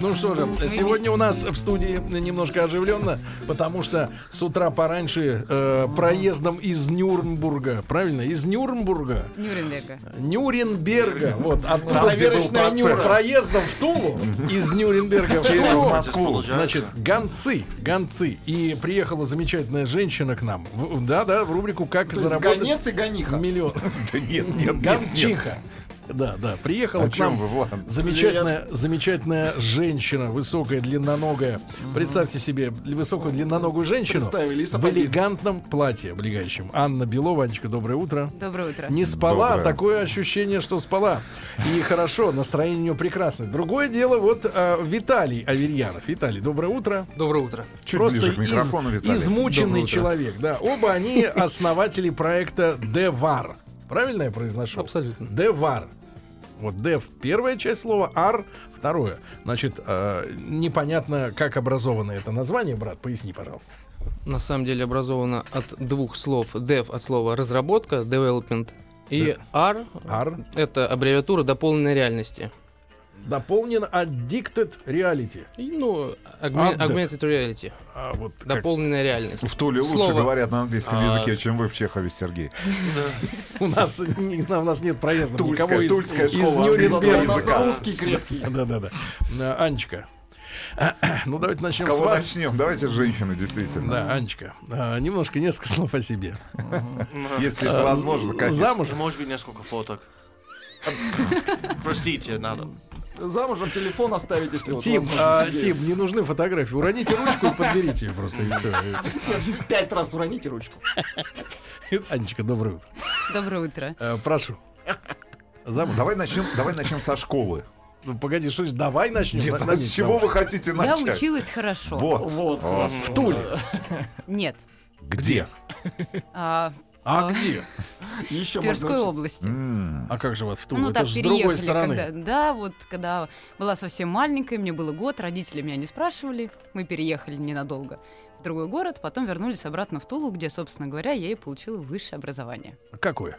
Ну что же, сегодня у нас в студии немножко оживленно, потому что с утра пораньше э, проездом из Нюрнбурга, правильно, из Нюрнбурга, Нюрнберга. Нюрнберга, вот, оттуда Там, где был проверочная Нюра, процесс. проездом в Тулу, из Нюрнберга в Через. Москву. Значит, гонцы, гонцы. И приехала замечательная женщина к нам. Да-да, в рубрику «Как заработать гонец и гониха. миллион». Да нет, нет, нет, нет. Гончиха. Да, да, приехала О к чем нам вы, Влад? замечательная, замечательная женщина, высокая, длинноногая. Представьте себе высокую, длинноногую женщину в элегантном платье облегающем. Анна Белова, Анечка, доброе утро. Доброе утро. Не спала, Доброе. такое ощущение, что спала. И хорошо, настроение у нее прекрасное. Другое дело, вот а, Виталий Аверьянов. Виталий, доброе утро. Доброе утро. Чуть Просто ближе к из- микрофону, Виталий. измученный Доброе утро. человек. Да, оба они основатели проекта Девар. Правильно я произношу? Абсолютно. Девар. Вот Дев первая часть слова, ар второе. Значит, э, непонятно, как образовано это название, брат, поясни, пожалуйста. На самом деле образовано от двух слов. Dev от слова разработка, development, и R Ар это аббревиатура дополненной реальности. Дополнен addicted reality. И, ну, augme- Update. augmented reality, А вот как- дополненная реальность. В Туле лучше Слово- говорят на английском А, языке, чем вы в Чехове, Сергей. у нас у нас нет проезда Тульская- никого из, Тульская школа английского русский крепкий. Да, да, да. А, Анечка. Ну, давайте С начнем с кого вас. начнем? Давайте с женщины, действительно. Да, Анечка, а, немножко несколько слов о себе. Если это возможно, конечно. Замуж? Может быть, несколько фоток. Простите, надо. Замужем телефон оставить, если вот Тим, а. Тим, не нужны фотографии. Уроните ручку и подберите ее просто. И все. Пять раз уроните ручку. Анечка, доброе утро. Доброе утро. Э, Прошу. Замуж? Давай начнем, давай начнем со школы. Ну, погоди, что значит, давай начнем. Нет, На- а с чего вы хотите Я начать? училась хорошо. Вот. Вот. Вот. В Туле. Нет. Где? А, А А. где? Еще в Тверской можно области. А как же вас в Тулу? Ну Это так же с другой переехали, стороны. когда, да, вот когда была совсем маленькая, мне было год, родители меня не спрашивали, мы переехали ненадолго в другой город, потом вернулись обратно в Тулу, где, собственно говоря, я и получила высшее образование. Какое?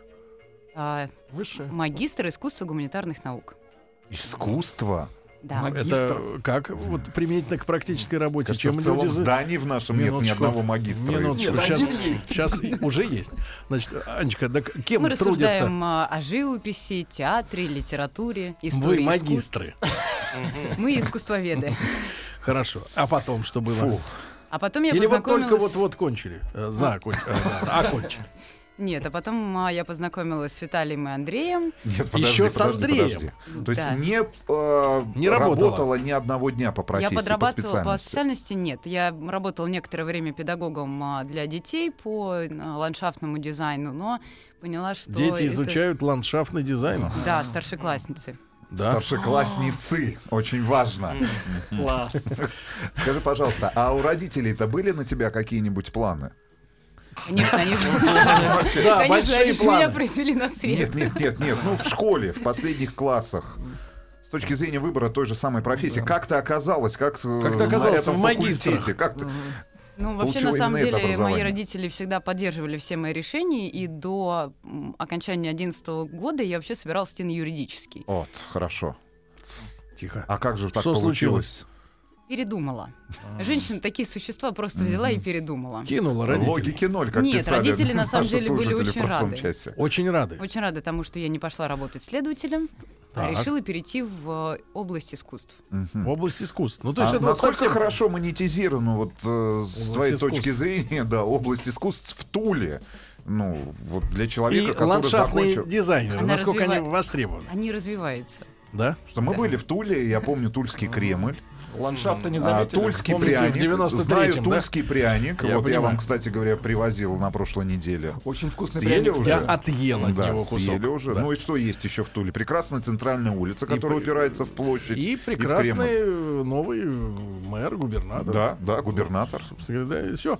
А, Высшее. магистр искусства гуманитарных наук. Искусство. Да. Магистр. Это как вот применительно к практической работе? Кажется, Чем в целом люди здании в нашем нет ни Минуточку. одного магистра. Минуточку. Нет, Сейчас, один есть. сейчас уже есть. Значит, Анечка, так кем Мы трудятся? рассуждаем а, о живописи, театре, литературе, истории Вы магистры. Мы искусствоведы. Хорошо. А потом что было? А потом я Или вот только вот-вот кончили? Э, Закончили. э, да, Окончили. Нет, а потом а, я познакомилась с Виталием и Андреем. Нет, подожди, Еще с подожди, Андреем. подожди. То есть Да. не, э, Не работала. работала ни одного дня по профессии, я подрабатывала по специальности? специальности, нет. Я работала некоторое время педагогом а, для детей по а, ландшафтному дизайну, но поняла, что... Дети это- изучают ландшафтный дизайн. Да, старшеклассницы. Да. Старшеклассницы, очень важно. Класс. Скажи, пожалуйста, а у родителей-то были на тебя какие-нибудь планы? Конечно, они, же меня произвели на свет. Нет, нет, нет, нет, ну в школе, в последних классах. С точки зрения выбора той же самой профессии, как ты оказалась, как, э, Как ты оказалась в факультете? Как ты- Ну, вообще, на самом деле, мои родители всегда поддерживали все мои решения, и до окончания 11 года я вообще собиралась идти на юридический. Вот, хорошо. Тихо. А как же так Что получилось? Передумала. Женщины такие существа просто взяла и передумала. Кинула родителей. Логики ноль, как Нет, писали родители на самом деле были очень рады. часе. Очень рады. Очень рада тому, что я не пошла работать следователем, а Так. решила перейти в э, область искусств. Мгм. В области искусств. Ну, то есть А это насколько совсем... хорошо монетизировано вот э, с Область твоей искусств. точки зрения, да, область искусств в Туле? Ну, вот для И человека, который ландшафтные закончил... дизайнеры, Она насколько они развива- востребованы. Они развиваются. Да? Что мы Да. были в Туле, я помню Тульский Кремль, Ландшафта не а, заметили. Тульский Помните, в пряник, 93-м, знаю да? Тульский пряник, Я вот я понимаю. вам, кстати говоря, привозил на прошлой неделе. Очень вкусный Съели пряник. уже? Я отъел от да, него кусок. съели уже. Да. Ну и что есть еще в Туле? Прекрасная центральная улица, И которая при- упирается в площадь. И в прекрасный Кремль. э, новый э, мэр, губернатор. Да, да, губернатор. Собственно говоря, Да, все.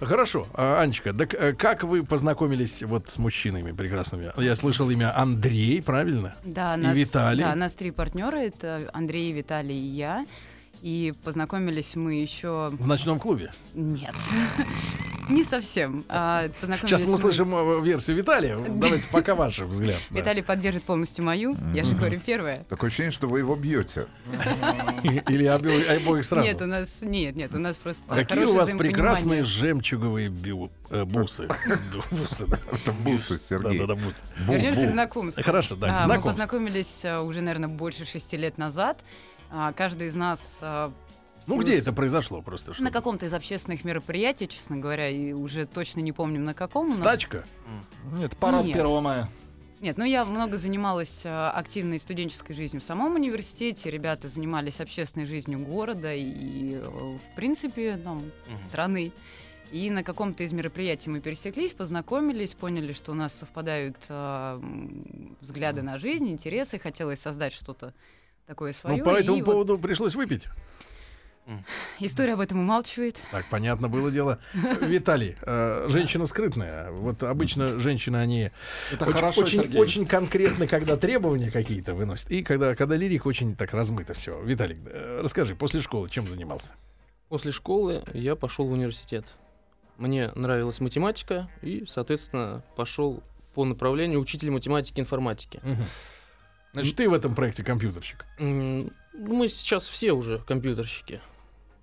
Хорошо. А, Анечка, так э, как вы познакомились вот с мужчинами прекрасными? Я слышал имя Андрей, правильно? Да, И нас, Виталий. Да, нас три партнера. Это Андрей, Виталий и я. И познакомились мы еще... В ночном клубе. Нет. Не совсем. А, Сейчас мы услышим э, версию Виталия. Давайте пока ваш взгляд. да. Виталий поддержит полностью мою. Я же говорю первое. Такое ощущение, что вы его бьете. Или обоих сразу. Нет, у нас нет, нет, у нас просто Какие хорошее у вас прекрасные жемчуговые э, бусы. Бусы, да. Это бусы, Сергей. Да-да-да, бусы. Бу- Вернемся к знакомству. Хорошо, да, А, мы познакомились а, уже, наверное, больше шести лет назад. А, Каждый из нас а, Ну, где это произошло просто? На каком-то из общественных мероприятий, честно говоря, и уже точно не помним на каком. у нас. Стачка? Нет, парад Нет. 1 мая. Нет, ну я много занималась а, активной студенческой жизнью в самом университете. Ребята занимались общественной жизнью города и, э, в принципе, там, страны. И на каком-то из мероприятий мы пересеклись, познакомились, поняли, что у нас совпадают а, м, взгляды на жизнь, интересы. Хотелось создать что-то такое свое. Ну, по этому и вот поводу пришлось выпить. история об этом умалчивает. Так, понятно было дело. Виталий, э, женщина скрытная. Вот обычно женщины, они Это очень, хорошо, очень, Сергей. очень конкретно, когда требования какие-то выносят, и когда, когда лирика очень так размыто все. Виталик, э, расскажи, после школы чем занимался? После школы я пошел в университет. Мне нравилась математика и, соответственно, пошел по направлению учителя математики и информатики. Значит, ты в этом проекте компьютерщик. Мы сейчас все уже компьютерщики.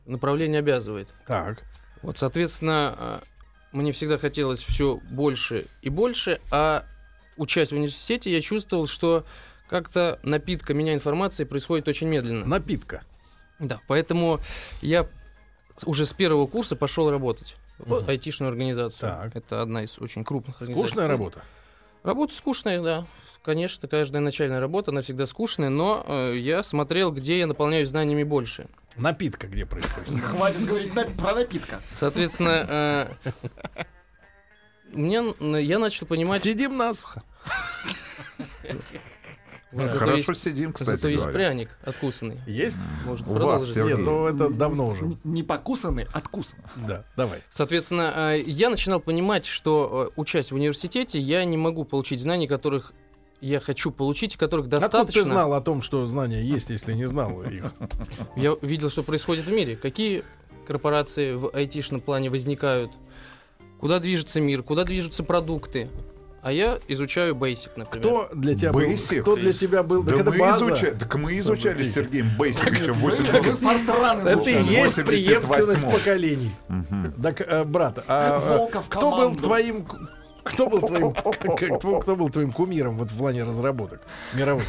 Направление обязывает. Так. Вот, соответственно, а, мне всегда хотелось все больше и больше, а учась в университете, я чувствовал, что как-то напитка меня информации происходит очень медленно. Напитка. Да, поэтому я уже с первого курса пошел работать в Мгм. айтишную организацию. Так. Это одна из очень крупных организаций. Скучная работа. Работа скучная, да. Конечно, каждая начальная работа, она всегда скучная, но э, я смотрел, где я наполняюсь знаниями больше. Напитка где происходит? Хватит говорить про напитка. Соответственно, э, мне, я начал понимать... Сидим насухо. зато Хорошо есть- сидим, кстати Зато есть пряник откусанный. Есть? Можно У вас, продолжить. Сергей. Нет, ну это давно уже. Не покусанный, откусан. Да, давай. Соответственно, э, я начинал понимать, что, э, учась в университете, я не могу получить знаний, которых я хочу получить, которых Откуда достаточно. ты знал о том, что знания есть, если не знал их? Я видел, что происходит в мире. Какие корпорации в айтишном плане возникают, куда движется мир, куда движутся продукты. А я изучаю Basic, например. Кто для тебя был? Basic. Кто для тебя был? Да Так мы, база. изучали, так мы изучали с. Сергеем Basic еще в Вы 80 фортран Это и есть 88-м. преемственность поколений. Так, э, брат, а э, кто был твоим... Кто был твоим, как- как- кто, был твоим кумиром вот в плане разработок мировых?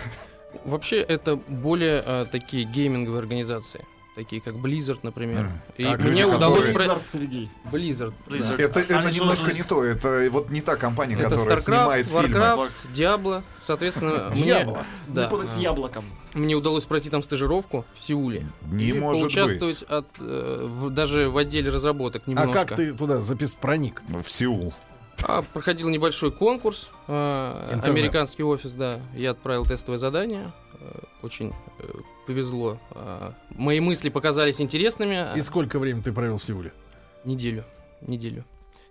Вообще, это более а, такие гейминговые организации. Такие как Blizzard, например. Мгм. И Так, мне люди, удалось... которые- про- Blizzard, Сергей. Blizzard. да. Это, это Они немножко не то. Это вот не та компания, Это которая StarCraft, снимает фильмы. Warcraft, Diablo. Соответственно, мне, да, Не путать с а, яблоком. мне удалось пройти там стажировку в Сеуле. Не и может поучаствовать от, э, в- даже в отделе разработок А немножко. как ты туда запис проник? быть. В Сеул. А, проходил небольшой конкурс, э, американский офис, да. Я отправил тестовое задание. э, Очень э, повезло. А, Мои мысли показались интересными. И сколько времени ты провел в Сеуле? Неделю. Неделю.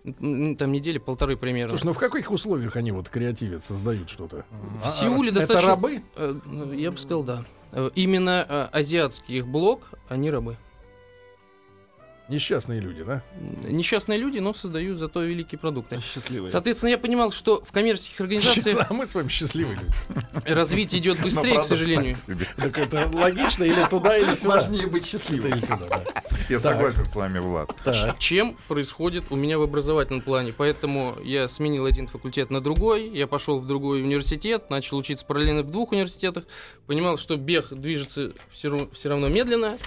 Там недели полторы примерно. Слушай, ну в каких условиях они вот креативят, создают что-то? В Сеуле Это достаточно... рабы? Э, ну, Я бы сказал, да. Э, Именно э, азиатский их блок, они рабы. Несчастные люди, да? Несчастные люди, но создают зато великие продукты. Счастливый. Соответственно, я понимал, что в коммерческих организациях А мы с вами счастливые люди. развитие идет Но, быстрее, к сожалению. так это логично или туда, или сюда? Важнее быть счастливым. или сюда, да. Я Так. согласен с вами, Влад. Так. чем происходит у меня в образовательном плане. Поэтому я сменил один факультет на другой, я пошел в другой университет, начал учиться параллельно в двух университетах, понимал, что бег движется все, равно медленно,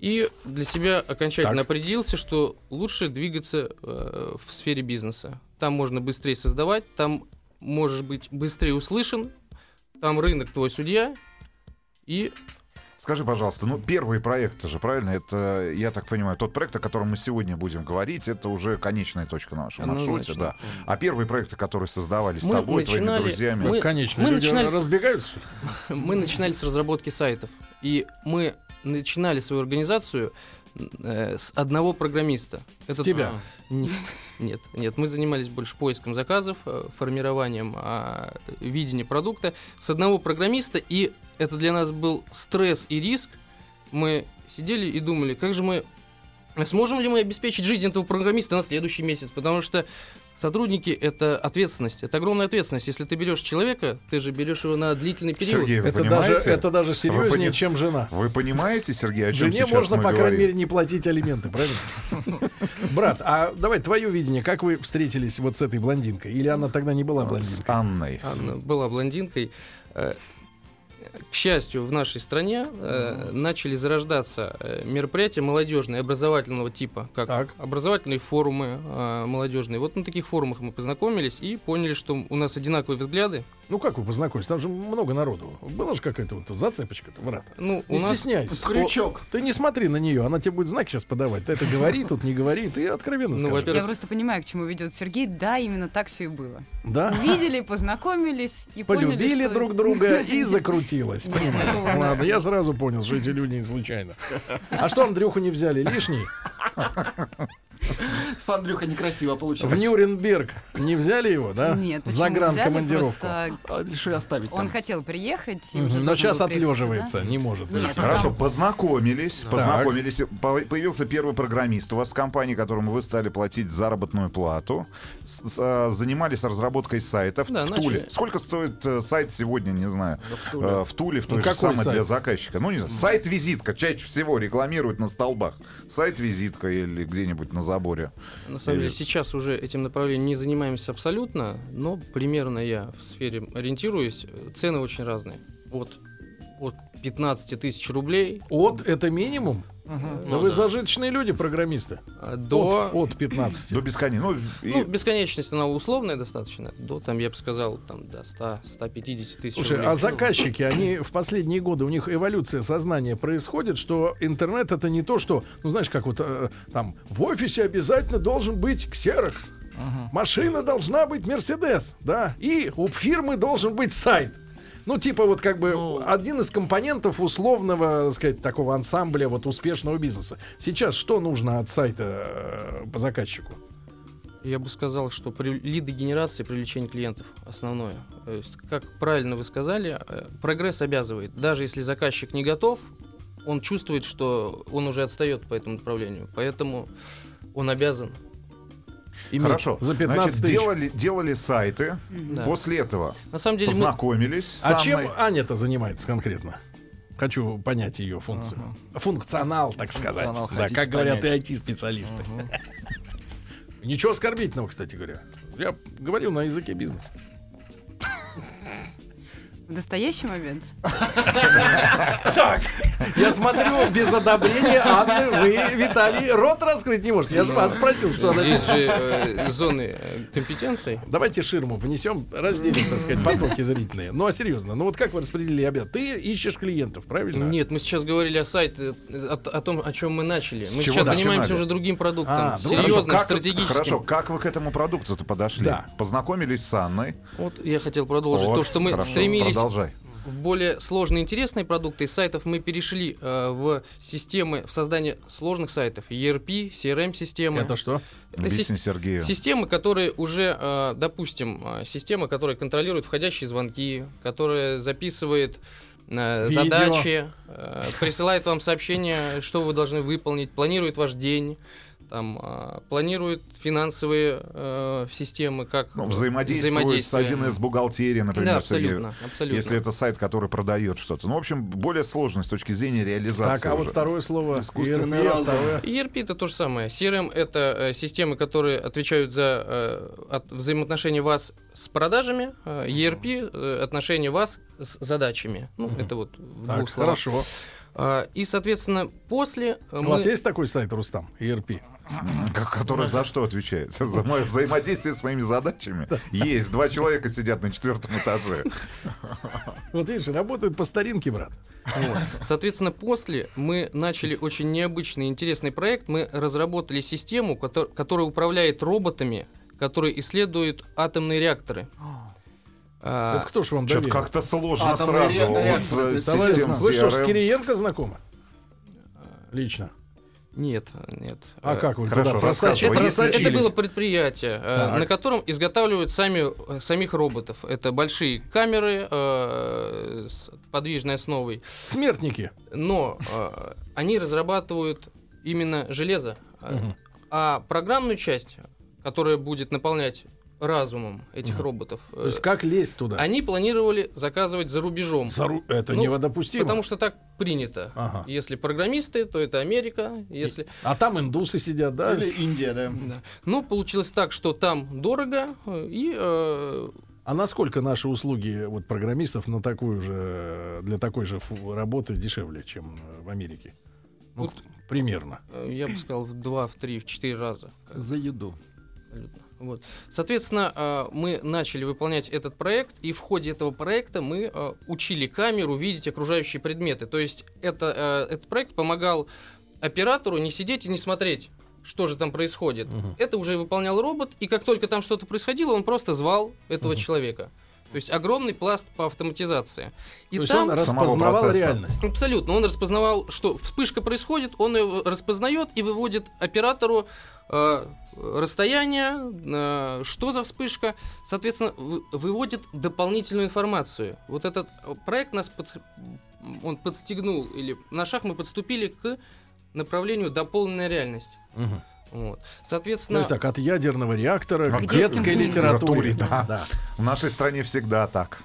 и для себя окончательно Так. определился, что лучше двигаться э, в сфере бизнеса. Там можно быстрее создавать, там можешь быть быстрее услышан, там рынок твой судья, и Скажи, пожалуйста, ну первые проекты же, правильно? Это, я так понимаю, тот проект, о котором мы сегодня будем говорить, это уже конечная точка на нашем маршруте, да. А первые проекты, которые создавались с Мы тобой, твоими начинали- друзьями, мы- Конечно, мы люди начинали с- разбегаются. Мы начинали с разработки сайтов. И мы начинали свою организацию э, с одного программиста. С тебя? Нет, нет, нет. Мы занимались больше поиском заказов, э, формированием а, видения продукта с одного программиста, и это для нас был стресс и риск. Мы сидели и думали, как же мы сможем ли мы обеспечить жизнь этого программиста на следующий месяц, потому что Сотрудники — это ответственность, это огромная ответственность. Если ты берешь человека, ты же берешь его на длительный период. Сергей, вы Это даже, понимаете? это даже серьезнее, пони- чем жена. Вы понимаете, Сергей, о чем Жене сейчас можно, мы по крайней говорим? мере, не платить алименты, правильно? Брат, а давай твое видение, как вы встретились вот с этой блондинкой? Или она тогда не была С блондинкой? Анной. Анна была блондинкой. К счастью, в нашей стране э, начали зарождаться э, мероприятия молодежные, образовательного типа, как Так. образовательные форумы э, молодежные. Вот на таких форумах мы познакомились и поняли, что у нас одинаковые взгляды. Ну как вы познакомились? Там же много народу. Была же какая-то вот зацепочка-то, брат. Ну, Не у нас стесняйся. Крючок. Ты не смотри на нее, она тебе будет знаки сейчас подавать. Ты это говори, тут не говори, ты откровенно Ну, скажи. Я просто понимаю, к чему ведет Сергей. Да, именно так все и было. Да? Увидели, познакомились и поняли, Полюбили что- друг друга и закрутилось. Нас Ладно, я сразу понял, что эти люди не случайно. А что Андрюху не взяли? Лишний? С Андрюха некрасиво получилось. В Нюрнберг не взяли его, да? Нет, почему взяли? загранкомандировку. Просто А, Решили оставить он хотел приехать. Но сейчас отлеживается, не может. Он Хорошо, познакомились, познакомились. По- Появился первый программист у вас в компании, которому вы стали платить заработную плату. А, занимались разработкой сайтов в. Туле. Сколько стоит э, сайт сегодня, не знаю, э, в Туле, в той Ну, же самой для заказчика? Ну, не знаю, сайт-визитка чаще всего рекламируют на столбах. Сайт-визитка или где-нибудь на заборе. На самом деле, Или- сейчас уже этим направлением не занимаемся абсолютно, но примерно я в сфере ориентируюсь. Цены очень разные. От, от 15 тысяч рублей От это минимум? Да ну вы да, зажиточные люди, программисты. а, до... От, от 15. До бесконечности. Ну, и- Ну, бесконечность, она условная достаточно. До, там, я бы сказал, там, до 100, 150 тысяч Слушай, рублей. а заказчики, они в последние годы, у них эволюция сознания происходит, что интернет это не то, что, ну знаешь, как вот э, там в офисе обязательно должен быть ксерокс, машина должна быть Мерседес, да, и у фирмы должен быть сайт. Ну, типа вот как бы один из компонентов условного, так сказать, такого ансамбля вот успешного бизнеса. Сейчас что нужно от сайта э, по заказчику? Я бы сказал, что при лидогенерации, привлечение клиентов основное. То есть, как правильно вы сказали, э, прогресс обязывает. Даже если заказчик не готов, он чувствует, что он уже отстает по этому направлению. Поэтому он обязан. Иметь Хорошо. За 15 Значит, тысяч. делали, делали сайты. Да. После этого На самом деле мы познакомились с А чем Анной. Аня-то занимается конкретно? Хочу понять ее функцию. Функционал, так сказать. Функционал Да, как говорят и понять. IT-специалисты. Ничего оскорбительного, кстати говоря. Я говорю на языке бизнеса. В настоящий момент. Так, я смотрю, без одобрения Анны вы, Виталий, рот раскрыть не можете. Я же вас спросил, что она... Есть же э, зоны э, компетенций. Давайте ширму внесем, разделим, так сказать, потоки зрительные. Ну, а серьезно, ну вот как вы распределили обед? Ты ищешь клиентов, правильно? Нет, мы сейчас говорили о сайте, э, о, о том, о чем мы начали. Мы сейчас занимаемся уже другим продуктом, А, ну, Хорошо, серьезным, как- стратегическим. Хорошо, как вы к этому продукту-то подошли? Да. Познакомились с Анной. Вот я хотел продолжить то, что мы стремились Продолжай. в более сложные интересные продукты. Из сайтов мы перешли э, в системы, в создание сложных сайтов, ERP, CRM-системы. Это что? Это Объясни Сергею. Системы, которые уже, э, допустим, э, система, которая контролирует входящие звонки, которая записывает э, Видео. задачи, э, присылает вам сообщение, что вы должны выполнить, планирует ваш день, там, э, планирует финансовые э, системы, как Ну, взаимодействует с взаимодействие. 1С бухгалтерии, например, Да, Сергей. абсолютно, абсолютно. Если это сайт, который продает что-то. Ну, в общем, более сложный с точки зрения реализации. Так, а вот уже. второе слово. Искусственный ERP, разум. второе. ERP это то же самое. CRM это э, системы, которые отвечают за э, от- взаимоотношения вас с продажами. Э, ERP э, отношения вас с задачами. Ну, это вот в Так, двух словах. хорошо. А, и, соответственно, после У мы- вас есть такой сайт, Рустам? ERP? Который за что отвечает? За мое взаимодействие с моими задачами? Есть. Два человека сидят на четвертом этаже. Вот видишь, работают по старинке, брат. Вот. Соответственно, после мы начали очень необычный, интересный проект. Мы разработали систему, котор- которая управляет роботами, которые исследуют атомные реакторы. А, Это кто ж вам Что-то доверил? как-то сложно Атомные сразу. ре- Вот, реакторы, э, вы что, с. Кириенко знакомы? Лично. Нет, нет. А Э, как вы Хорошо, туда рассказывай. просачивались? Если это, это учились. было предприятие, э, Так. на котором изготавливают сами, э, самих роботов. Это большие камеры э, с подвижной основой. Смертники. Но э, они разрабатывают именно железо. Мгм. А программную часть, которая будет наполнять разумом этих Мгм. роботов, То есть э, как лезть туда? они планировали заказывать за рубежом. Зару- Это Ну, неводопустимо. Потому что так принято. Ага. Если программисты, то это Америка. Если А там индусы сидят, да? Или Индия, да. Да. Ну, получилось так, что там дорого, э, и э, А насколько наши услуги вот программистов на такую же для такой же фу- работы дешевле, чем э, в Америке? Ну, Вот. примерно. я бы сказал, в два, в три, в четыре раза. За еду. Абсолютно. Вот. Соответственно, э, мы начали выполнять этот проект, и в ходе этого проекта мы э, учили камеру видеть окружающие предметы. То есть это, э, этот проект помогал оператору не сидеть и не смотреть, что же там происходит. Мгм. Это уже выполнял робот, и как только там что-то происходило, он просто звал этого Мгм. человека. То есть огромный пласт по автоматизации. И То есть там он распознавал реальность. Абсолютно. Он распознавал, что вспышка происходит, он ее распознает и выводит оператору э, расстояние, э, что за вспышка, соответственно, вы- выводит дополнительную информацию. Вот этот проект нас под- он подстегнул, или на шаг мы подступили к направлению дополненная реальность. Мгм. Вот. Ну, Соответственно, так, от ядерного реактора к детской литературе. литературе, да. В нашей стране всегда так.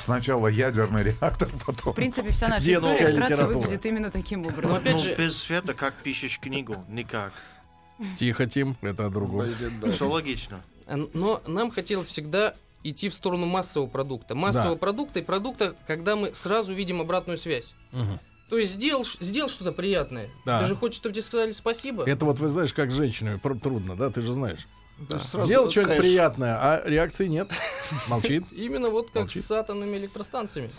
Сначала ядерный реактор, потом... В принципе, вся наша Детская литература. выглядит именно таким Ну, образом. опять ну, же- без света как пишешь книгу? Никак. Тихо, Тим, это о другом. Все логично. Но нам хотелось всегда идти в сторону массового продукта. Массового Да. продукта и продукта, когда мы сразу видим обратную связь. Мгм. То есть сделал, сделал что-то приятное. Да. Ты же хочешь, чтобы тебе сказали спасибо. Это вот вы знаешь, как женщинами трудно, да, ты же знаешь. Да. Сделал что-нибудь конечно. приятное, а реакции нет. Молчит. Именно вот как Молчит. с атомными электростанциями.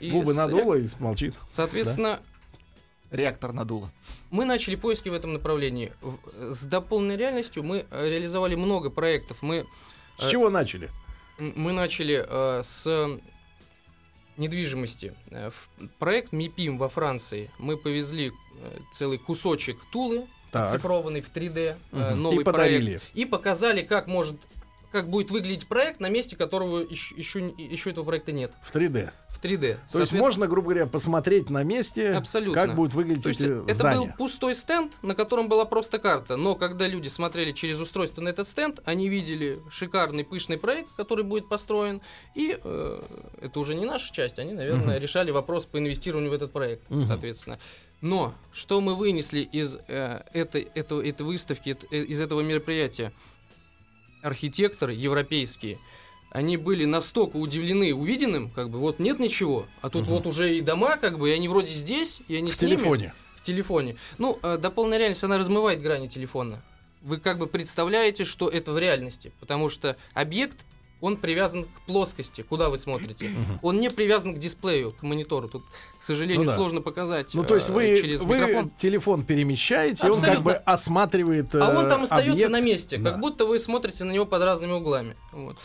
И Губы надуло и молчит. Соответственно, Реактор надуло. мы начали поиски в этом направлении. В- С дополненной реальностью мы э, реализовали много проектов. Мы, С Э, чего начали? мы начали э, с недвижимости. Э, в проект МИПИМ во Франции. Мы повезли э, целый кусочек Тулы, Так. оцифрованный в 3D, э, Мгм. новый И подарили. проект. И показали, как может как будет выглядеть проект на месте, которого еще, еще, еще этого проекта нет. В 3D. В 3D. То есть можно, грубо говоря, посмотреть на месте, Абсолютно. как будут выглядеть То есть эти это был здания. пустой стенд, на котором была просто карта. Но когда люди смотрели через устройство на этот стенд, они видели шикарный пышный проект, который будет построен. И э, это уже не наша часть. Они, наверное, Мгм. решали вопрос по инвестированию в этот проект, Мгм. соответственно. Но что мы вынесли из э, этой, этого, этой выставки, э, из этого мероприятия? Архитекторы европейские, они были настолько удивлены увиденным, как бы вот нет ничего, а тут Мгм. вот уже и дома, как бы, и они вроде здесь, и они В с ними телефоне. в телефоне. Ну, э, дополненная реальность, она размывает грани телефона. Вы как бы представляете, что это в реальности, потому что объект, он привязан к плоскости, куда вы смотрите. Мгм. Он не привязан к дисплею, к монитору. Тут, к сожалению, Ну да. сложно показать Ну, то есть э, вы, через вы микрофон. телефон перемещаете, и он как Абсолютно. бы осматривает А э, он там остается объект. на месте, Да. как будто вы смотрите на него под разными углами. Вот.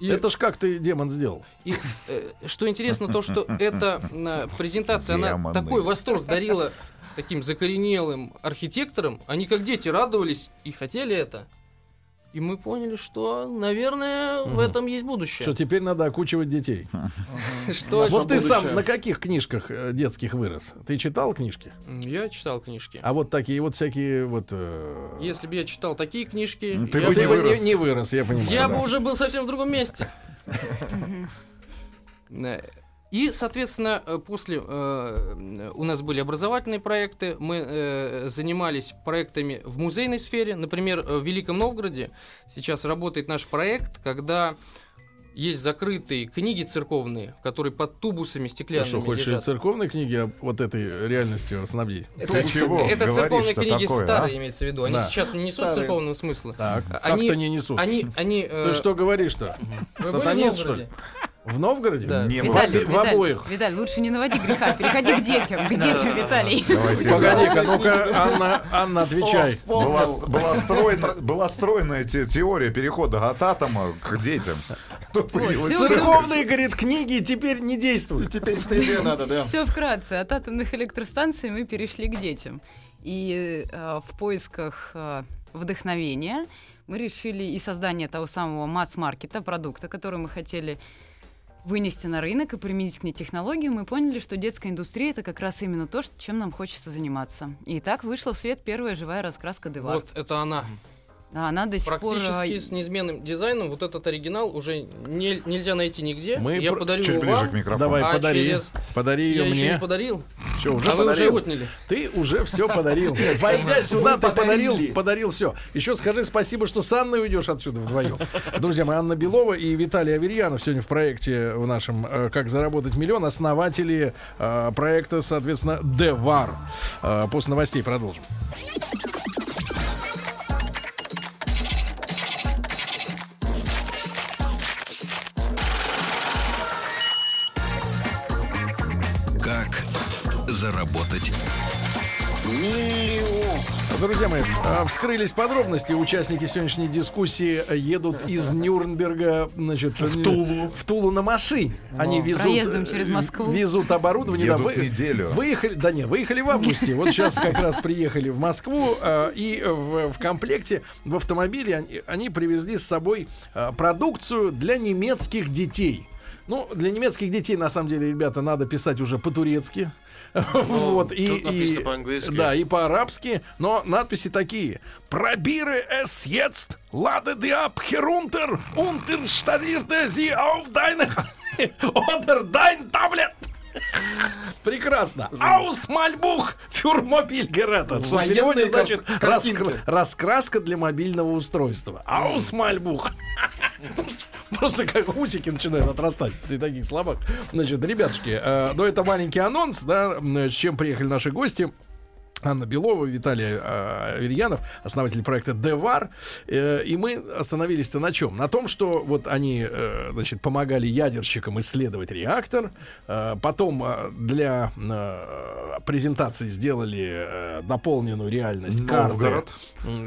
И, Это ж как ты, демон, сделал. и, э, что интересно, то, что эта э, презентация, она такой восторг дарила таким закоренелым архитекторам. Они как дети радовались и хотели это. И мы поняли, что, наверное, в Мгм. этом есть будущее. Что теперь надо окучивать детей. Что Вот ты сам на каких книжках э, детских вырос? Ты читал книжки? Я читал книжки. А вот такие вот всякие вот... э, Если бы я читал такие книжки, Ну, ты я, бы ты не бы вырос. не, не вырос, я понимаю. я бы уже был совсем в другом месте. Э, И, соответственно, э, после э, у нас были образовательные проекты, мы э, занимались проектами в музейной сфере. Например, э, в Великом Новгороде сейчас работает наш проект, когда есть закрытые книги церковные, которые под тубусами Ты стеклянными что, хочешь лежат. церковные книги вот этой реальностью снабдить? Это, Ты чего это говоришь-то церковные книги такое, старые, а? имеется в виду. Они Да. сейчас не несут Старые. церковного смысла. Так, Они- как-то не несут. Они, они, э, Ты что говоришь-то? сатанист, что Новгороде? В Новгороде? Да. Не В, Виталий, в Виталий, обоих. Виталий, лучше не наводи греха, переходи к детям, к детям, Виталий. Давайте Погоди-ка, ну-ка, Анна, Анна, отвечай. Была, была, стройна, была стройная те- теория перехода от атома к детям. Церковь. Церковные, говорит, книги теперь не действуют. Теперь в 3D надо, да. Все вкратце. От атомных электростанций мы перешли к детям. И э, в поисках э, вдохновения мы решили и создание того самого масс-маркета, продукта, который мы хотели вынести на рынок и применить к ней технологию, мы поняли, что детская индустрия это как раз именно то, чем нам хочется заниматься. И так вышла в свет первая живая раскраска Девар. Вот, это она. А Она до сих пор... Практически э, с неизменным дизайном. Вот этот оригинал уже не- нельзя найти нигде. Мы Я про- подарю Чуть его ближе вам. к микрофону. Давай, А подари. через- Подари ее Я еще мне. не подарил. Все, уже а вы уже подарил. отняли. Ты уже все подарил. Войдя сюда, ты подарил, подарил все. Еще скажи спасибо, что с Анной уйдешь отсюда вдвоем. Друзья мои, Анна Белова и Виталий Аверьянов сегодня в проекте в нашем э, «Как заработать миллион» основатели э, проекта, соответственно, Девар. Э, После новостей продолжим. Заработать Друзья мои, а, вскрылись подробности. Участники сегодняшней дискуссии едут из Нюрнберга, значит, в Тулу, в Тулу на машине. Они везут, Проездом э, через Москву. Везут оборудование. Едут да, вы- неделю. Выехали, да нет, выехали в августе. Вот сейчас как раз приехали в Москву а, и в, в комплекте в автомобиле они, они привезли с собой а, продукцию для немецких детей. Ну, для немецких детей, на самом деле, ребята, надо писать уже по-турецки. Вот, и, и- по-английски. Да, и по-арабски, но надписи такие. Пробиры es jetzt, lade die ab herunter und installierte sie auf deine oder dein Tablet. Прекрасно. Аус Мальбух für Mobilgeräte. Что в переводе значит раскра- раскраска для мобильного устройства. Аус Мальбух. Просто как усики начинают отрастать при таких словах. Значит, ребятушки, э, ну это маленький анонс, да, с чем приехали наши гости. Анна Белова, Виталий э, Аверьянов, основатель проекта Девар. Э, и мы остановились-то на чем? На том, что вот они, э, значит, помогали ядерщикам исследовать реактор. Э, потом э, для э, презентации сделали э, дополненную реальность. Новгород,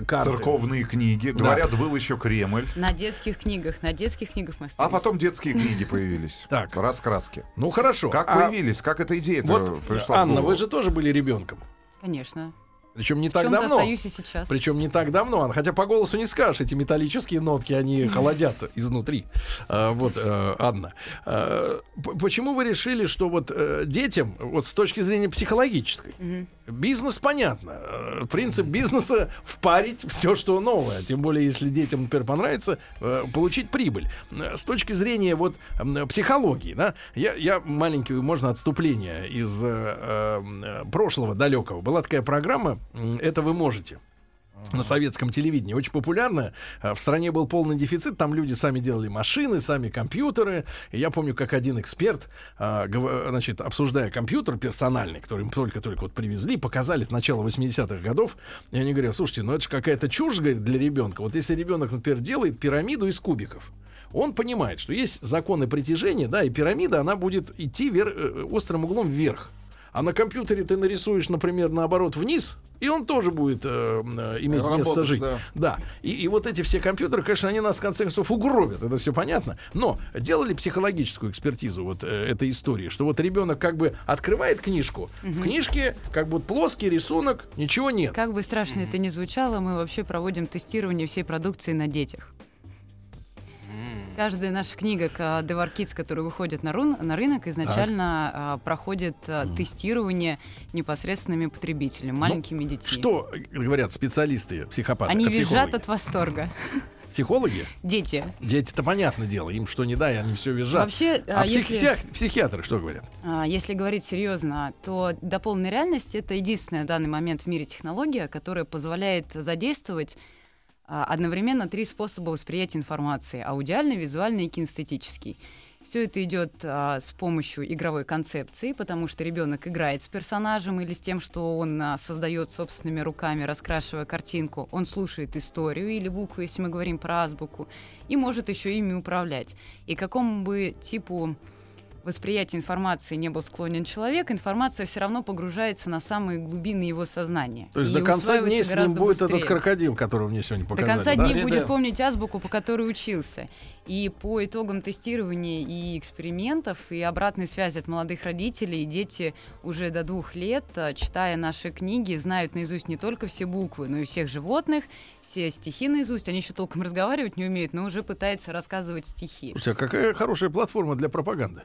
карты. церковные книги. Говорят, был еще Кремль. На детских книгах, на детских книгах мы А остались. потом детские книги появились. Так. Раскраски. Ну хорошо. Как А появились? Как эта идея Вот, пришла Анна, вы же тоже были ребенком. Конечно. Причем не В так давно. остаюсь и сейчас. Причем не так давно, Анна. хотя по голосу не скажешь, эти металлические нотки, они холодят изнутри. А, вот, э, Анна, п- почему вы решили, что вот э, детям, вот с точки зрения психологической. Бизнес понятно, э, принцип бизнеса впарить все, что новое, тем более, если детям, например, понравится, э, получить прибыль. Э, С точки зрения вот психологии, да, я, я маленькое, можно отступление из э, прошлого далекого. Была такая программа «Это вы можете» на советском телевидении, очень популярная. А, В стране был полный дефицит, там люди сами делали машины, сами компьютеры. И я помню, как один эксперт, гов- значит, обсуждая компьютер персональный, который им только-только вот привезли, показали это начало 80-х годов, и они говорят, слушайте, ну это же какая-то чушь, говорит, для ребенка. Вот если ребенок, например, делает пирамиду из кубиков, он понимает, что есть законы притяжения, да, и пирамида, она будет идти вер- э, острым углом вверх. А на компьютере ты нарисуешь, например, наоборот вниз, и он тоже будет э, э, иметь место Работать, жить. да. Да. И, и вот эти все компьютеры, конечно, они нас в конце концов угробят, это все понятно. Но делали психологическую экспертизу вот э, этой истории, что вот ребенок как бы открывает книжку, в книжке как бы плоский рисунок, ничего нет. Как бы страшно это ни звучало, мы вообще проводим тестирование всей продукции на детях. Каждая наша книга к Devar Kids, которая выходит на, рун- на рынок, изначально а, проходит а, тестирование непосредственными потребителями, маленькими детьми. Что говорят специалисты, психопаты? Они визжат от восторга. Психологи? Дети. Дети-то понятное дело, им что не дай, они все визжат. Вообще, а а, псих- если... псих- психиатры что говорят? А, Если говорить серьезно, то дополненная реальность это единственная в данный момент в мире технология, которая позволяет задействовать а, одновременно три способа восприятия информации: аудиальный, визуальный и кинестетический. Все это идет а, с помощью игровой концепции, потому что ребенок играет с персонажем или с тем, что он а, создает собственными руками, раскрашивая картинку. Он слушает историю или буквы, если мы говорим про азбуку, и может еще ими управлять. И какому бы типу восприятия информации не был склонен человек, информация все равно погружается на самые глубины его сознания. То есть до конца дней с ним будет быстрее. этот крокодил, которого мне сегодня До показали. конца да? дней Да. будет помнить азбуку, по которой учился. И по итогам тестирования и экспериментов, и обратной связи от молодых родителей, дети уже до двух лет, а, читая наши книги, знают наизусть не только все буквы, но и всех животных, все стихи наизусть. Они еще толком разговаривать не умеют, но уже пытаются рассказывать стихи. Слушайте, а какая хорошая платформа для пропаганды?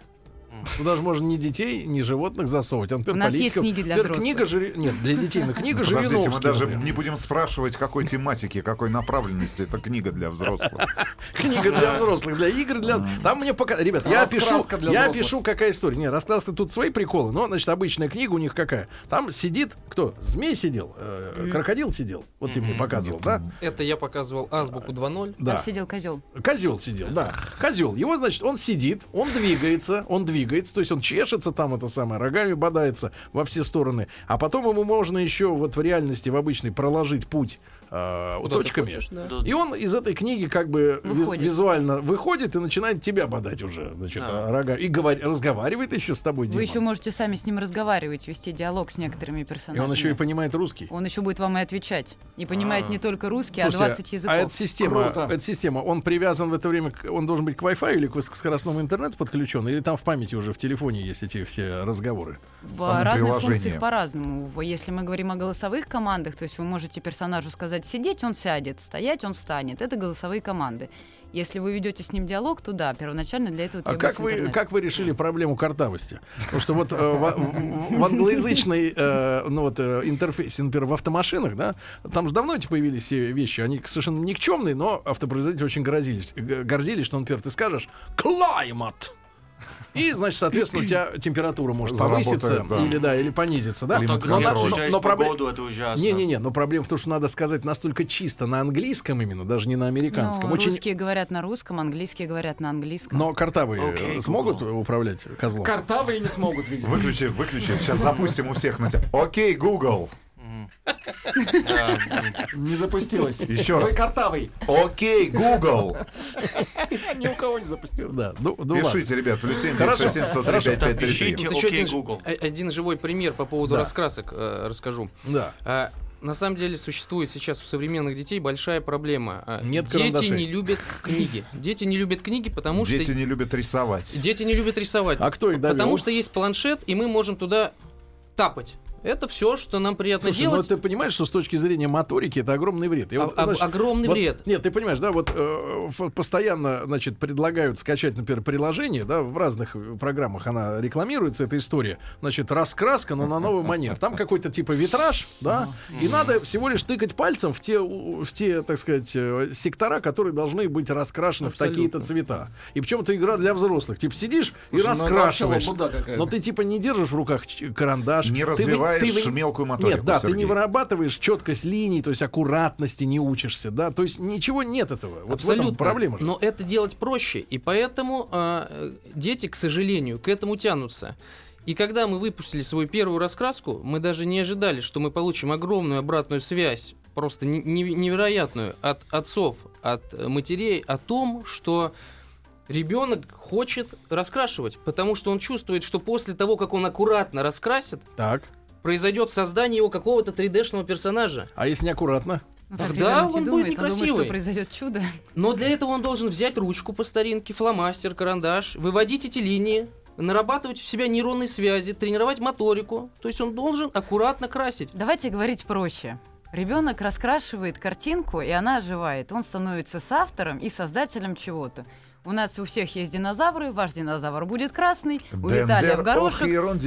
Туда же можно ни детей, ни животных засовывать. А, например, У нас есть книги для взрослых. Книга Жири- Нет, для детей, но книга Подождите, мы Жириновский, даже например. не будем спрашивать, какой тематики, какой направленности. Это книга для взрослых. Книга для взрослых, для игр, для... Там мне пока... Ребят, я пишу, я пишу, какая история. Не, раскраска тут свои приколы, но, значит, обычная книга у них какая. Там сидит, кто? Змей сидел, э, крокодил сидел. Вот ты мне показывал, да? Это я показывал азбуку 2.0. Да. Там сидел козел. Козел сидел, да. Козел. Его, значит, он сидит, он двигается, он двигается, то есть он чешется там, это самое, рогами бодается во все стороны. А потом ему можно еще вот в реальности, в обычной, проложить путь э, Куда точками. хочешь, да. И он из этой книги как бы Выходит. визуально выходит и начинает тебя бодать уже, значит, Да. рога. И говор- разговаривает еще с тобой, Вы Дима. еще можете сами с ним разговаривать, вести диалог с некоторыми И персонажами. он еще и понимает русский. Он еще будет вам и отвечать. И понимает А. не только русский, Слушайте, а 20 языков. А эта система, Круто. эта система, он привязан в это время, он должен быть к Wi-Fi или к высокоскоростному интернету подключен, или там в памяти уже в телефоне есть эти все разговоры? В разных функциях по-разному. Если мы говорим о голосовых командах, то есть вы можете персонажу сказать сидеть, он сядет, стоять, он встанет. Это голосовые команды. Если вы ведете с ним диалог, то да, первоначально для этого А как вы, как вы решили проблему картавости? Потому что вот э, в, в- англоязычной э, ну, вот, э, интерфейсе, например, в автомашинах, да, там же давно эти появились все вещи, они совершенно никчемные, но автопроизводители очень гордились, гордились, что, например, ты скажешь «climate», и, значит, соответственно, у тебя температура может повыситься да. или, да, или понизиться, да? Но, но- но пробле- погоду, это ужасно. Не-не-не, но проблема в том, что надо сказать настолько чисто на английском именно, даже не на американском. Ну, Очень... Русские говорят на русском, английские говорят на английском. Но картавые э, смогут Google. управлять козлом? Картавые не смогут, видимо. Выключи, выключи. Сейчас запустим у всех на тебя. Окей, Google. Не запустилось. Еще Вы раз. картавый. Окей, Google. Ни у кого не запустилось. Да, ну, ну. Пишите, ребят, плюс 7 Хорошо, 967 103 хорошо. 5533. Пишите. Вот еще Окей, один, Google. э, один живой пример по поводу раскрасок э, расскажу. Да. А, на самом деле существует сейчас у современных детей большая проблема. Нет Дети карандашей. не любят книги. Дети не любят книги, потому Дети что не любят рисовать. дети не любят рисовать. А кто их довел? Потому что есть планшет, и мы можем туда тапать. Это все, что нам приятно Слушай, ну делать. ты понимаешь, что с точки зрения моторики это огромный вред. И А- вот, об- знаешь, огромный вот- вред. Нет, ты понимаешь, да, вот э, постоянно, значит, предлагают скачать, например, приложение, да, в разных программах она рекламируется, эта история. Значит, раскраска, но на новый манер. Там какой-то типа витраж, да, и надо всего лишь тыкать пальцем в те, в те, так сказать, э, сектора, которые должны быть раскрашены в Абсолютно. такие-то цвета. И причем это игра для взрослых. Типа сидишь и Слушай, ну это вообще раскрашиваешь. Но ты типа не держишь в руках карандаш. Не Ты вы- развиваешь ты мелкую моторику, Нет, да, ты не Сергей. вырабатываешь четкость линий, то есть аккуратности не учишься, да, то есть ничего нет этого. Вот в этом Абсолютно. проблема. же. Но это делать проще. И поэтому э, дети, к сожалению, к этому тянутся. И когда мы выпустили свою первую раскраску, мы даже не ожидали, что мы получим огромную обратную связь, просто не- не- невероятную, от отцов, от матерей о том, что ребенок хочет раскрашивать, потому что он чувствует, что после того, как он аккуратно раскрасит, Так. Произойдет создание его какого-то 3D-шного персонажа. А если неаккуратно? Ну, Тогда он будет думает, он думает, что некрасивый. произойдет чудо. Но для этого он должен взять ручку по старинке, фломастер, карандаш, выводить эти линии, нарабатывать в себя нейронные связи, тренировать моторику. То есть он должен аккуратно красить. Давайте говорить проще. Ребенок раскрашивает картинку, и она оживает. Он становится соавтором и создателем чего-то. У нас у всех есть динозавры, ваш динозавр будет красный, у Виталия в горошек,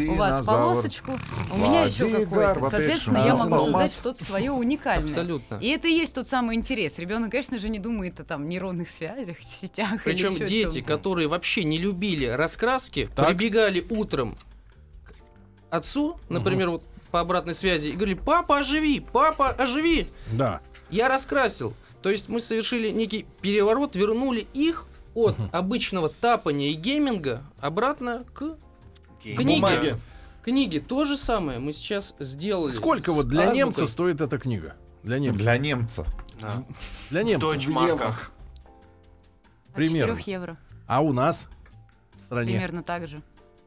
у вас полосочку, у меня еще какой-то. Соответственно, я могу создать что-то свое уникальное. Абсолютно. И это и есть тот самый интерес. Ребенок, конечно же, не думает о там нейронных связях, сетях. Причем дети, которые вообще не любили раскраски, Так. прибегали утром к отцу, например, вот по обратной связи, и говорили, папа, оживи, папа, оживи. Да. Я раскрасил. То есть мы совершили некий переворот, вернули их от обычного тапания и гейминга обратно к Книги. Бумаги. книге. То же самое мы сейчас сделали. Сколько вот для азбукой. немца стоит эта книга? Для немца. Для немца. Да. Для В немца. дойчмарках. От примерно. 4 евро. А у нас в стране? Примерно так же.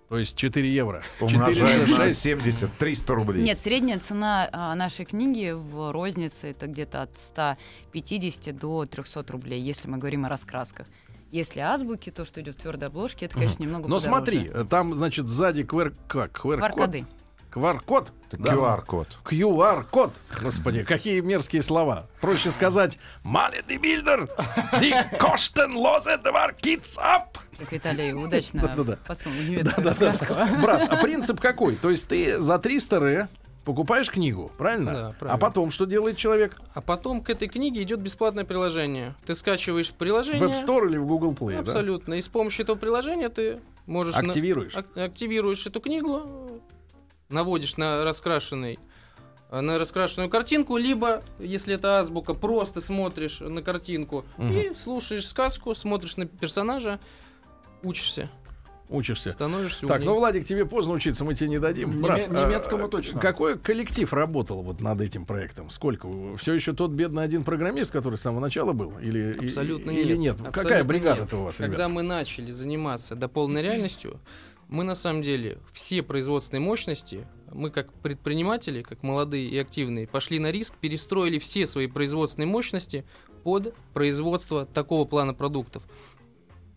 То есть 4 евро. Умножаем 4 на 6. 70, 300 рублей. Нет, средняя цена а, нашей книги в рознице это где-то от 150 до 300 рублей, если мы говорим о раскрасках. Если азбуки, то, что идет в твердой обложке, это, конечно, немного Но подороже. смотри, э, там, значит, сзади QR, как? QR-код? Варкады. QR-код? Да. QR-код. QR-код. Господи, какие мерзкие слова. Проще сказать «Мали de Bilder, die kostenlose war kids up». Как Виталий удачно подсунул немецкую сказку. Брат, а принцип какой? То есть ты за 300 ре покупаешь книгу, правильно? Да, А правильно. потом что делает человек? А потом к этой книге идет бесплатное приложение. Ты скачиваешь приложение. В App Store или в Google Play, да? Абсолютно. И с помощью этого приложения ты можешь... на- Активируешь. ак- активируешь эту книгу, наводишь на раскрашенный э, на раскрашенную картинку, либо, если это азбука, просто смотришь на картинку и слушаешь сказку, смотришь на персонажа, учишься, Учишься. становишься Так, умнее. ну, Владик, тебе поздно учиться, мы тебе не дадим. Неме- Брат, а, немецкому точно. Какой коллектив работал вот над этим проектом? Сколько? Все еще тот бедный один программист, который с самого начала был? Или, и- Абсолютно или нет. нет? Абсолютно Какая бригада-то нет. у вас, Когда мы начали заниматься дополненной реальностью, мы на самом деле все производственные мощности, мы как предприниматели, как молодые и активные, пошли на риск, перестроили все свои производственные мощности под производство такого плана продуктов.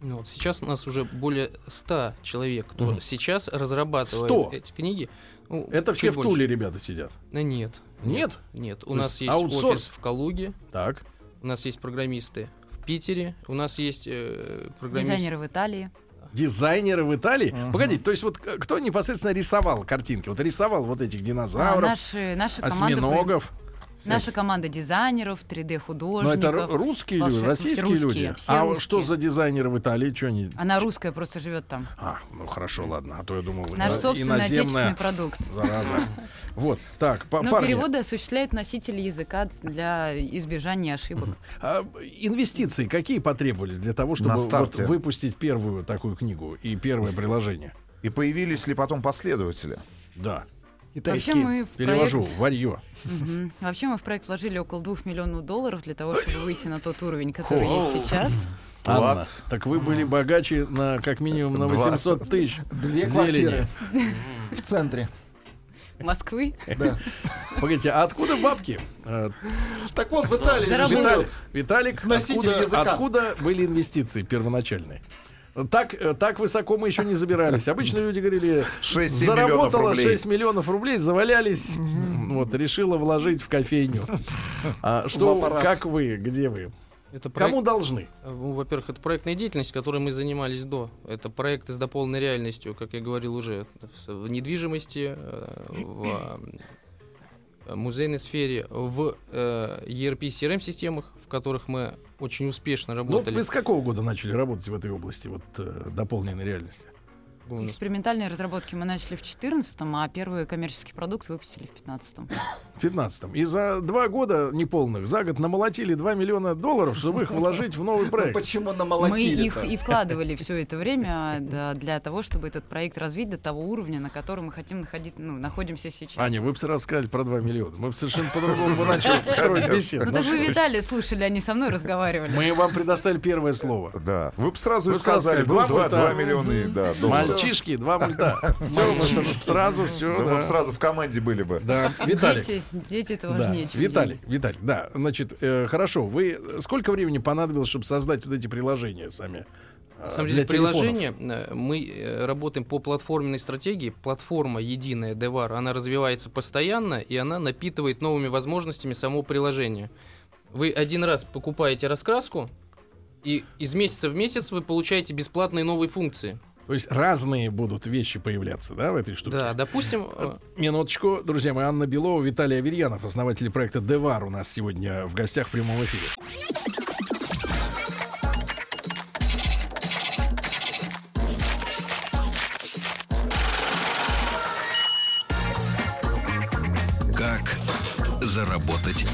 Ну вот сейчас у нас уже более 100 человек, кто Мгм. сейчас разрабатывает 100? эти книги. Ну, Это все в больше. Туле ребята сидят. Да нет. Нет? Нет. У нас есть аутсорс? офис в Калуге, Так. у нас есть программисты в Питере, у нас есть э, программисты... Дизайнеры в Италии. Дизайнеры в Италии? Ага. Погодите, то есть вот э, кто непосредственно рисовал картинки? Вот рисовал вот этих А, динозавров, наши, наша команда, осьминогов. Наша команда дизайнеров, 3D Но художников. это ру- русские люди, российские русские, люди. а русские. что за дизайнеры в Италии? Что они... Она русская, просто живет там. А, ну хорошо, ладно. А то я думал, Наш ино- собственный отечественный продукт. зараза. Вот, так, па- Но парни. переводы осуществляет носитель языка для избежания ошибок. А инвестиции какие потребовались для того, чтобы вот выпустить первую такую книгу и первое приложение? И появились ли потом последователи? Да, Вообще мы в перевожу, проект, варье. Мгм. Вообще мы в проект вложили около двух миллионов долларов для того, чтобы выйти на тот уровень, который есть сейчас. Анна, Влад. так вы были богаче на как минимум на Два. 800 тысяч Две зелени. квартиры в центре. Москвы. Да. Погодите, а откуда бабки? Э, Так вот, в Италии. Виталик. Виталик Носитель откуда, языка. откуда были инвестиции первоначальные? Так, так высоко мы еще не забирались. Обычно люди говорили, 6-7 миллионов заработала рублей. 6 миллионов рублей, завалялись, вот, решила вложить в кофейню. А что, В как вы, где вы? Это проект- Кому должны? Ну, Во-первых, это проектная деятельность, которой мы занимались до. Это проекты с дополненной реальностью, как я говорил уже, в в недвижимости, э, в э, музейной сфере, в э, ERP CRM-системах, в которых мы очень успешно Ну, работали. вы с какого года начали работать в этой области, вот, э, дополненной реальности? Ну, Экспериментальные разработки мы начали в 2014, а первый коммерческий продукт выпустили в 2015. В 15 И за два года неполных, за год намолотили 2 миллиона долларов, чтобы их вложить в новый Ну, проект. почему Мы намолотили их и вкладывали все это время для того, чтобы этот проект развить до того уровня, на котором мы хотим находить, ну, находимся сейчас. Аня, вы бы сразу сказали про 2 миллиона. Мы бы совершенно по-другому бы начали строить беседу. Ну так вы Виталия слушали, они со мной разговаривали. Мы вам предоставили первое слово. Да. Вы бы сразу и сказали, сказали, ну, два 2, мульта. миллиона и да, долларов. Мальчишки, два мульта. Все, мы сразу Да все. вы бы сразу в команде были бы. Да, Виталик. Дети, дети это Да, важнее, чем Виталий. Виталий, да, значит, э, хорошо. Вы сколько времени понадобилось, чтобы создать вот эти приложения сами? На самом для деле, приложение, э, мы э, работаем по платформенной стратегии. Платформа единая Devar, она развивается постоянно, и она напитывает новыми возможностями само приложение. Вы один раз покупаете раскраску, и из месяца в месяц вы получаете бесплатные новые функции. То есть разные будут вещи появляться, да, в этой штуке? Да, допустим, э, Минуточку, друзья мои, Анна Белова, Виталий Аверьянов, основатели проекта Девар у нас сегодня в гостях в прямом эфире. Как заработать?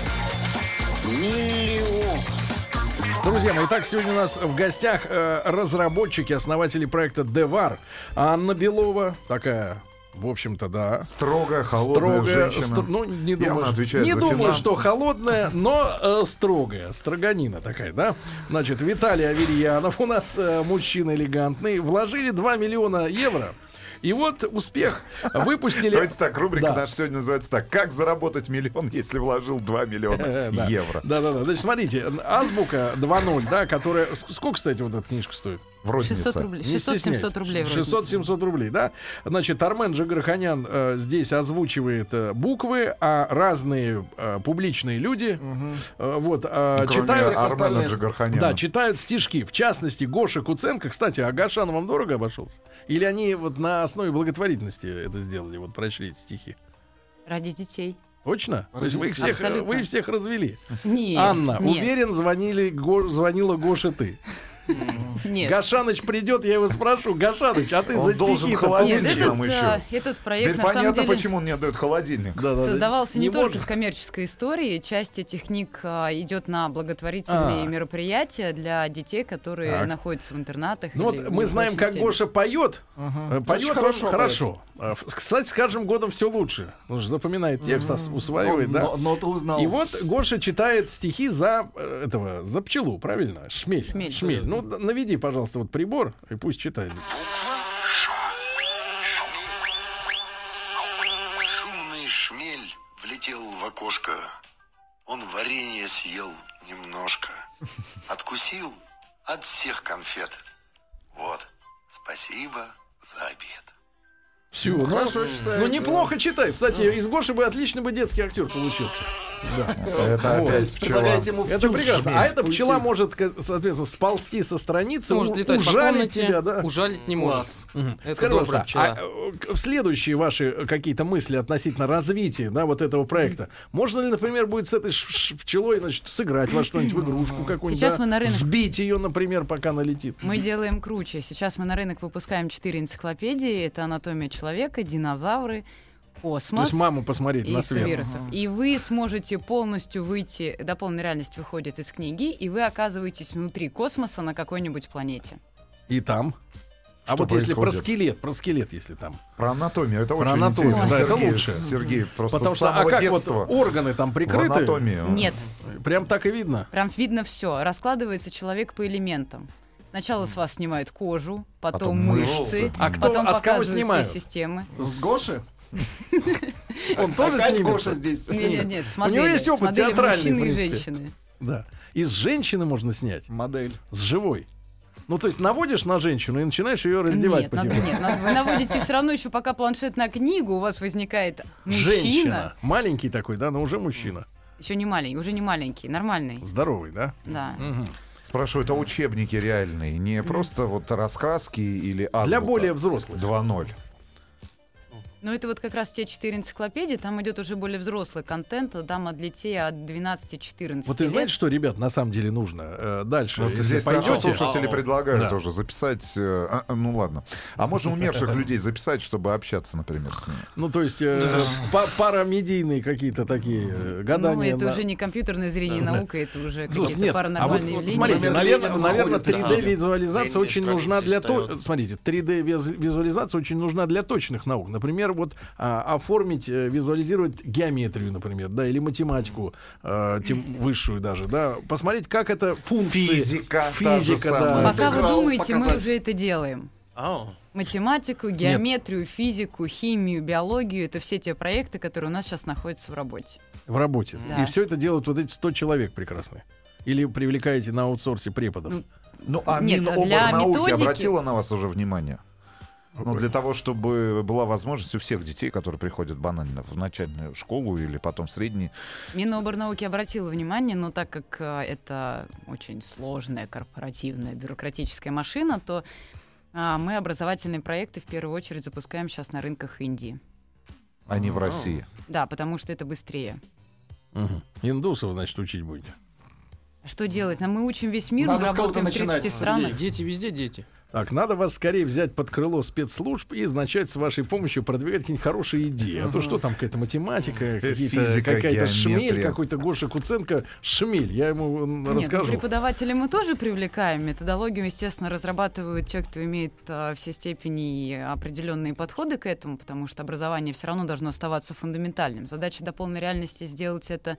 Друзья мои, итак, сегодня у нас в гостях э, разработчики, основатели проекта Девар. Анна Белова, такая, в общем-то, да. Строгая, холодная Строгая, женщина. стр- ну, не думаю, отвечает не думаю, финансы. что холодная, но э, строгая, строганина такая, да. Значит, Виталий Аверьянов у нас э, мужчина элегантный, вложили 2 миллиона евро И вот успех. Выпустили... Давайте так, рубрика Да. наша сегодня называется так. Как заработать миллион, если вложил 2 миллиона Э, да. евро? Да, да, да. Значит, смотрите, азбука 2.0, да, которая. Сколько, кстати, вот эта книжка стоит? В рознице. 600 рублей. Не 600-700 стесняйтесь. рублей вроде. 600-700 рублей, да? Значит, Армен Джигарханян э, здесь озвучивает э, буквы, а разные э, публичные люди э, вот, э, Кроме читают... Армена остальных. Джигарханяна. Да, читают стишки. В частности, Гоша Куценко. Кстати, а Гашан вам дорого обошелся? Или они вот на основе благотворительности это сделали? Вот прочли эти стихи. Ради детей. Точно? То есть вы их всех, Абсолютно. вы их всех развели. Нет. Анна, нет, уверен, звонили, Го- звонила Гоша ты. Нет. Гашаныч придет, я его спрошу. Гашаныч, а ты Он за должен стихи холодильник нам еще. а, этот проект Теперь на самом понятно, деле почему он не отдает холодильник. создавался не, только может. с коммерческой историей. Часть этих книг а, идет на благотворительные А. мероприятия для детей, которые Так. находятся в интернатах. Ну вот мы знаем, как неработающих Гоша поет. Э, Поет хорошо хорошо. А, в- Кстати, с каждым годом все лучше. Он же запоминает текст, ос- усваивает, Он да. но- Ноту узнал. И вот Гоша читает стихи за э, этого, за пчелу, правильно? Шмель. Шмель. Ну, д- наведи, пожалуйста, вот прибор, и пусть читает. Шумный шмель влетел в окошко. Он варенье съел немножко. Откусил от всех конфет. Вот, спасибо за обед. Все, ну, хорошо читает, ну да. неплохо читает. Кстати, из Гоши бы отличный бы детский актер получился. Это Вот. опять пчела. Это прекрасно. А эта уйти. пчела может, ка- соответственно, сползти со страницы, Может у- летать по ужалить комнате, тебя, да? ужалить не может. Это Скажи, добрая пожалуйста, пчела. а, э, следующие ваши э, какие-то мысли относительно развития да, вот этого проекта, можно ли, например, будет с этой ш- ш- пчелой значит, сыграть во что-нибудь, в игрушку какую-нибудь, Сейчас да? мы на рынок- сбить ее, например, пока налетит? Мы делаем круче. Сейчас мы на рынок выпускаем четыре энциклопедии. Это анатомия человека, динозавры, То космос. есть маму посмотреть и на 100 свет. вирусов. И вы сможете полностью выйти, дополненная реальность выходит из книги, и вы оказываетесь внутри космоса на какой-нибудь планете. И там. А Что вот если про происходит? скелет, про скелет, если там. Про анатомию. Это Про очень анатомию, интересно. да, это Сергей, лучше. Сергей, просто Потому с что, а как детства вот органы там в прикрыты? анатомию. Нет, Прям так и видно. прям видно все. Раскладывается человек по элементам. Сначала с вас снимают кожу, потом, Потом мышцы. А кто- потом а показывают все снимают? системы. С Гоши? Он тоже снимется? Гоша здесь. Нет, нет, нет, У него есть опыт театральный, в мужчины и принципе. женщины. Да. Из женщины можно снять. Модель. С живой. Ну, то есть наводишь на женщину и начинаешь ее раздевать Нет, надо- потихоньку. нет, вы наводите все равно еще пока планшет на книгу, у вас возникает мужчина, Женщина. Маленький такой, да, но уже мужчина. еще не маленький, уже не маленький, нормальный, Здоровый, да? да. Мгм. Спрашиваю, это учебники реальные, не просто вот раскраски или азбука? Для более взрослых. 2.0. Но это вот как раз те четыре энциклопедии, там идет уже более взрослый контент, там от детей от 12-14 Вот ты лет. знаете, что, ребят, на самом деле нужно э, дальше? Вот если здесь наши пойдете, слушатели предлагают Да. тоже записать... э, а, а, ну ладно. А можно умерших людей записать, чтобы общаться, например, с ними? ну, то есть э, па- парамедийные какие-то такие э, гадания. Ну, это на- уже не компьютерное зрение наука, это уже Слушай, какие-то нет, а вот, паранормальные вот явления. смотрите, наверное, Ленин наверное выходит из 3D-визуализация Ленин очень нужна для... Смотрите, 3D-визуализация очень нужна для точных наук. Например, вот а, оформить, э, визуализировать геометрию, например, да, или математику, э, тем высшую даже, да. Посмотреть, как это функции... Физика Физика, самая. да. Пока вы думаете, мы показать. уже это делаем. Математику, геометрию, физику, химию, биологию это все те проекты, которые у нас сейчас находятся в работе. В работе. Да. И все это делают вот эти 100 человек прекрасные. Или привлекаете на аутсорсе преподов. Ну, Ну, а Нет, Миноборнауки для методики- обратила на вас уже внимание? Ну, для того, чтобы была возможность у всех детей, которые приходят банально в начальную школу или потом в средний, Миноборнауки обратила внимание, но так как э, это очень сложная корпоративная бюрократическая машина, то а, мы образовательные проекты в первую очередь запускаем сейчас на рынках Индии. а не в России. Да, потому что это быстрее. Мгм. Индусов, значит, учить будете. Что делать? Ну, Мы учим весь мир, Надо мы работаем в 30 начинать, странах. Дети везде дети. Так, надо вас скорее взять под крыло спецслужб и начать с вашей помощью продвигать какие-нибудь хорошие идеи. А то что там какая-то математика, какие-то, Физика, какая-то шмель, какой-то Гоша Куценко шмель. Я ему ну, расскажу. преподавателей мы тоже привлекаем. Методологию, естественно, разрабатывают те, кто имеет а, все степени и определенные подходы к этому, потому что образование все равно должно оставаться фундаментальным. Задача до полной реальности сделать это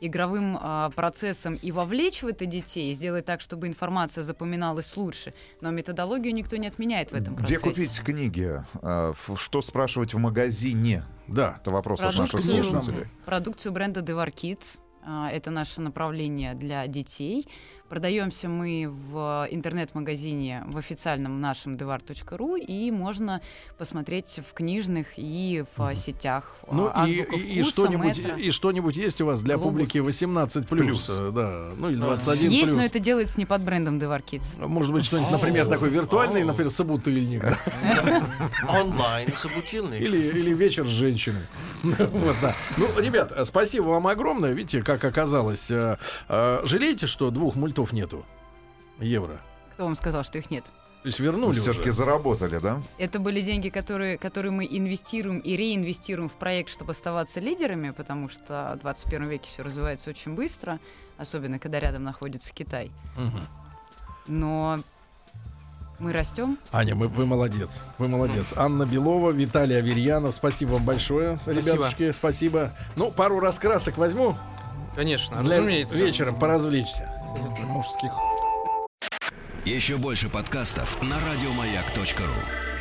игровым а, процессом и вовлечь в это детей, и сделать так, чтобы информация запоминалась лучше. Но методологию никто не отменяет в этом Где процессе. купить книги? А, Что спрашивать в магазине? Да. Это вопрос от наших Продукцию, слушателей. продукцию бренда Devar Kids. А, Это наше направление для детей. Продаемся мы в интернет-магазине в официальном нашем devar.ru и можно посмотреть в книжных и в сетях. Ну А, и, «Азбука и- и вкуса», что-нибудь «Метро». и что-нибудь есть у вас для «Глобус». публики 18 плюс, да, ну или 21 Есть, плюс. но это делается не под брендом Devar Kids. Может быть, что-нибудь, например, такой виртуальный, например, собутыльник. Онлайн собутыльник. Или, или вечер с женщиной. Вот, да. Ну, ребят, спасибо вам огромное. Видите, как оказалось. э, э, Жалеете, что двух мультов нету? Евро. Кто вам сказал, что их нет? То есть вернули все-таки заработали, да? Это были деньги, которые, которые мы инвестируем и реинвестируем в проект, чтобы оставаться лидерами, потому что в 21 веке все развивается очень быстро, особенно когда рядом находится Китай. Мгм. Но мы растем. Аня, мы, вы молодец. Вы молодец. Анна Белова, Виталий Аверьянов. Спасибо вам большое, Спасибо. ребятушки. Спасибо. Ну, пару раскрасок возьму. Конечно, для разумеется. вечером поразвлечься. Мужских Еще больше подкастов на радиомаяк.ру.